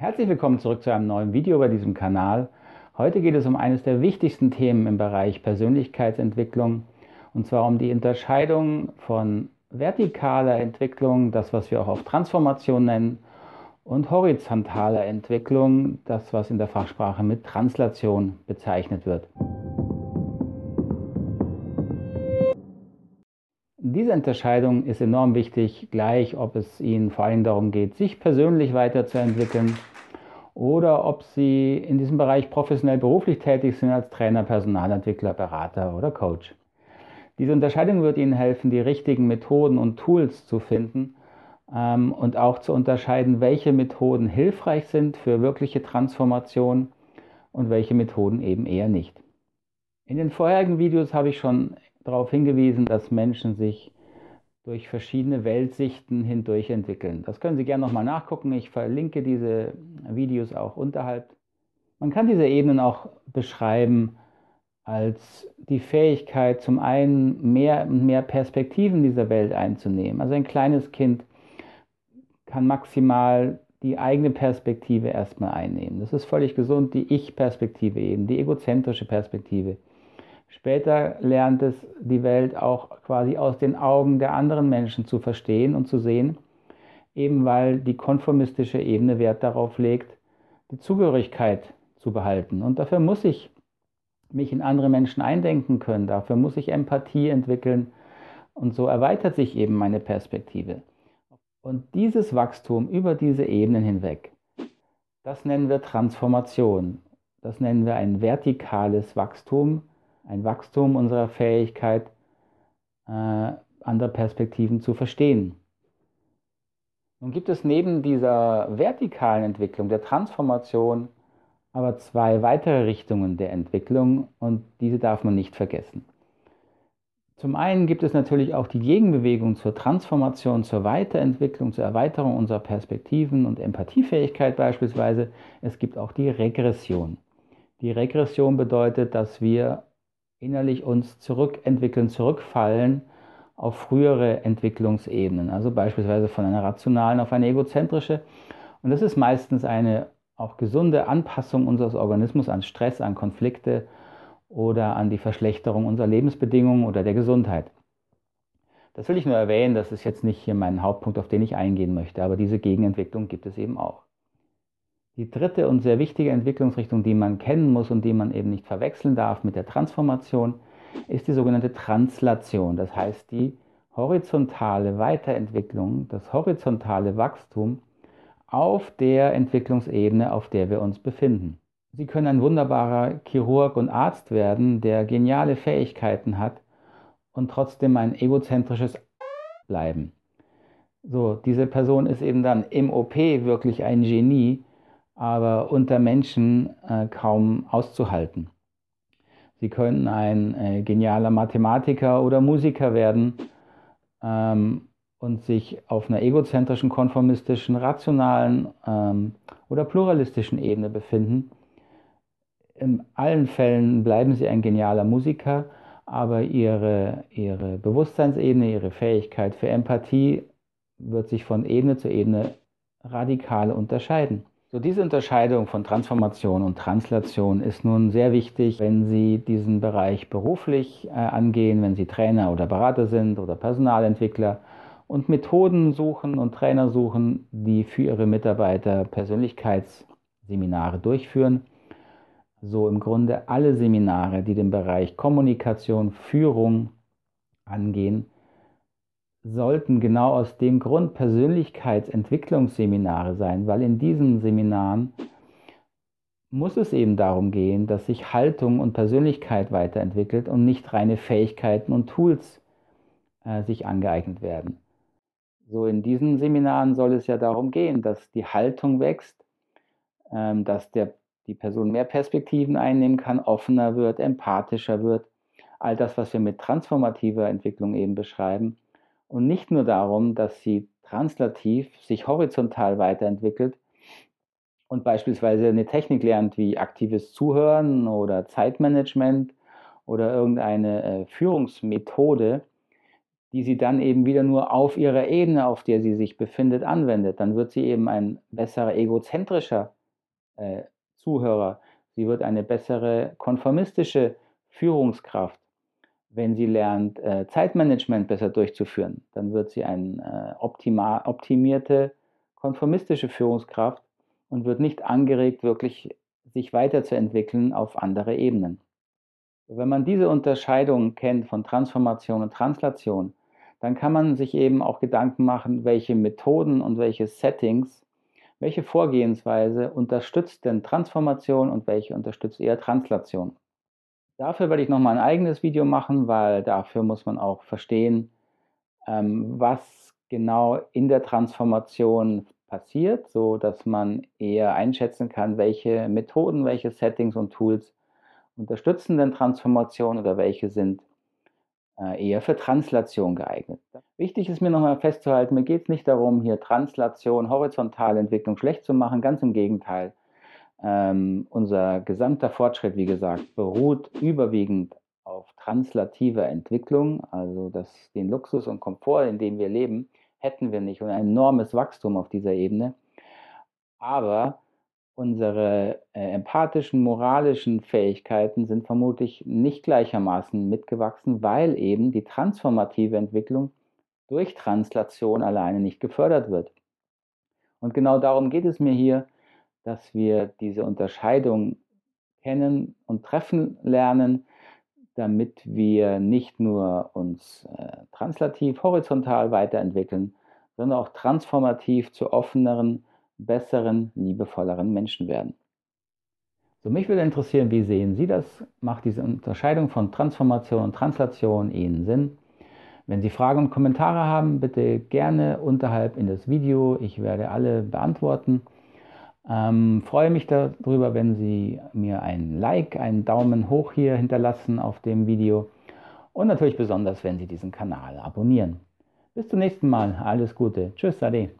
Herzlich willkommen zurück zu einem neuen Video bei diesem Kanal. Heute geht es um eines der wichtigsten Themen im Bereich Persönlichkeitsentwicklung und zwar um die Unterscheidung von vertikaler Entwicklung, das was wir auch auf Transformation nennen, und horizontaler Entwicklung, das was in der Fachsprache mit Translation bezeichnet wird. Diese Unterscheidung ist enorm wichtig, gleich ob es Ihnen vor allem darum geht, sich persönlich weiterzuentwickeln oder ob Sie in diesem Bereich professionell beruflich tätig sind als Trainer, Personalentwickler, Berater oder Coach. Diese Unterscheidung wird Ihnen helfen, die richtigen Methoden und Tools zu finden ähm, und auch zu unterscheiden, welche Methoden hilfreich sind für wirkliche Transformation und welche Methoden eben eher nicht. In den vorherigen Videos habe ich schon darauf hingewiesen, dass Menschen sich durch verschiedene Weltsichten hindurch entwickeln. Das können Sie gerne nochmal nachgucken. Ich verlinke diese Videos auch unterhalb. Man kann diese Ebenen auch beschreiben als die Fähigkeit, zum einen mehr und mehr Perspektiven dieser Welt einzunehmen. Also ein kleines Kind kann maximal die eigene Perspektive erstmal einnehmen. Das ist völlig gesund, die Ich-Perspektive eben, die egozentrische Perspektive. Später lernt es die Welt auch quasi aus den Augen der anderen Menschen zu verstehen und zu sehen, eben weil die konformistische Ebene Wert darauf legt, die Zugehörigkeit zu behalten. Und dafür muss ich mich in andere Menschen eindenken können, dafür muss ich Empathie entwickeln und so erweitert sich eben meine Perspektive. Und dieses Wachstum über diese Ebenen hinweg, das nennen wir Transformation. Das nennen wir ein vertikales Wachstum, ein Wachstum unserer Fähigkeit, äh, andere Perspektiven zu verstehen. Nun gibt es neben dieser vertikalen Entwicklung, der Transformation, aber zwei weitere Richtungen der Entwicklung und diese darf man nicht vergessen. Zum einen gibt es natürlich auch die Gegenbewegung zur Transformation, zur Weiterentwicklung, zur Erweiterung unserer Perspektiven und Empathiefähigkeit beispielsweise. Es gibt auch die Regression. Die Regression bedeutet, dass wir innerlich uns zurückentwickeln, zurückfallen auf frühere Entwicklungsebenen, also beispielsweise von einer rationalen auf eine egozentrische. Und das ist meistens eine auch gesunde Anpassung unseres Organismus an Stress, an Konflikte oder an die Verschlechterung unserer Lebensbedingungen oder der Gesundheit. Das will ich nur erwähnen, das ist jetzt nicht hier mein Hauptpunkt, auf den ich eingehen möchte, aber diese Gegenentwicklung gibt es eben auch. Die dritte und sehr wichtige Entwicklungsrichtung, die man kennen muss und die man eben nicht verwechseln darf mit der Transformation, ist die sogenannte Translation. Das heißt die horizontale Weiterentwicklung, das horizontale Wachstum auf der Entwicklungsebene, auf der wir uns befinden. Sie können ein wunderbarer Chirurg und Arzt werden, der geniale Fähigkeiten hat und trotzdem ein egozentrisches bleiben. So, diese Person ist eben dann im OP wirklich ein Genie, aber unter Menschen äh, kaum auszuhalten. Sie könnten ein äh, genialer Mathematiker oder Musiker werden ähm, und sich auf einer egozentrischen, konformistischen, rationalen ähm, oder pluralistischen Ebene befinden. In allen Fällen bleiben sie ein genialer Musiker, aber ihre, ihre Bewusstseinsebene, ihre Fähigkeit für Empathie wird sich von Ebene zu Ebene radikal unterscheiden. So diese Unterscheidung von Transformation und Translation ist nun sehr wichtig, wenn Sie diesen Bereich beruflich äh, angehen, wenn Sie Trainer oder Berater sind oder Personalentwickler und Methoden suchen und Trainer suchen, die für Ihre Mitarbeiter Persönlichkeitsseminare durchführen. So im Grunde alle Seminare, die den Bereich Kommunikation, Führung angehen, sollten genau aus dem Grund Persönlichkeitsentwicklungsseminare sein, weil in diesen Seminaren muss es eben darum gehen, dass sich Haltung und Persönlichkeit weiterentwickelt und nicht reine Fähigkeiten und Tools äh, sich angeeignet werden. So in diesen Seminaren soll es ja darum gehen, dass die Haltung wächst, ähm, dass der, die Person mehr Perspektiven einnehmen kann, offener wird, empathischer wird. All das, was wir mit transformativer Entwicklung eben beschreiben und nicht nur darum, dass sie translativ sich horizontal weiterentwickelt und beispielsweise eine Technik lernt wie aktives Zuhören oder Zeitmanagement oder irgendeine äh, Führungsmethode, die sie dann eben wieder nur auf ihrer Ebene, auf der sie sich befindet, anwendet. Dann wird sie eben ein besserer egozentrischer äh, Zuhörer. Sie wird eine bessere konformistische Führungskraft. Wenn sie lernt, äh, Zeitmanagement besser durchzuführen, dann wird sie eine äh, optimierte konformistische Führungskraft und wird nicht angeregt, wirklich sich weiterzuentwickeln auf andere Ebenen. Wenn man diese Unterscheidung kennt von Transformation und Translation, dann kann man sich eben auch Gedanken machen, welche Methoden und welche Settings, welche Vorgehensweise unterstützt denn Transformation und welche unterstützt eher Translation. Dafür werde ich nochmal ein eigenes Video machen, weil dafür muss man auch verstehen, ähm, was genau in der Transformation passiert, so dass man eher einschätzen kann, welche Methoden, welche Settings und Tools unterstützen denn Transformation oder welche sind äh, eher für Translation geeignet. Wichtig ist mir nochmal festzuhalten, mir geht es nicht darum, hier Translation, horizontale Entwicklung schlecht zu machen, ganz im Gegenteil. Ähm, unser gesamter Fortschritt, wie gesagt, beruht überwiegend auf translativer Entwicklung, also das, den Luxus und Komfort, in dem wir leben, hätten wir nicht und ein enormes Wachstum auf dieser Ebene. Aber unsere äh, empathischen, moralischen Fähigkeiten sind vermutlich nicht gleichermaßen mitgewachsen, weil eben die transformative Entwicklung durch Translation alleine nicht gefördert wird. Und genau darum geht es mir hier, dass wir diese Unterscheidung kennen und treffen lernen, damit wir nicht nur uns äh, translativ, horizontal weiterentwickeln, sondern auch transformativ zu offeneren, besseren, liebevolleren Menschen werden. So, mich würde interessieren, wie sehen Sie das? Macht diese Unterscheidung von Transformation und Translation Ihnen Sinn? Wenn Sie Fragen und Kommentare haben, bitte gerne unterhalb in das Video. Ich werde alle beantworten. Ähm, freue mich darüber, wenn Sie mir ein Like, einen Daumen hoch hier hinterlassen auf dem Video und natürlich besonders, wenn Sie diesen Kanal abonnieren. Bis zum nächsten Mal. Alles Gute. Tschüss, Ade.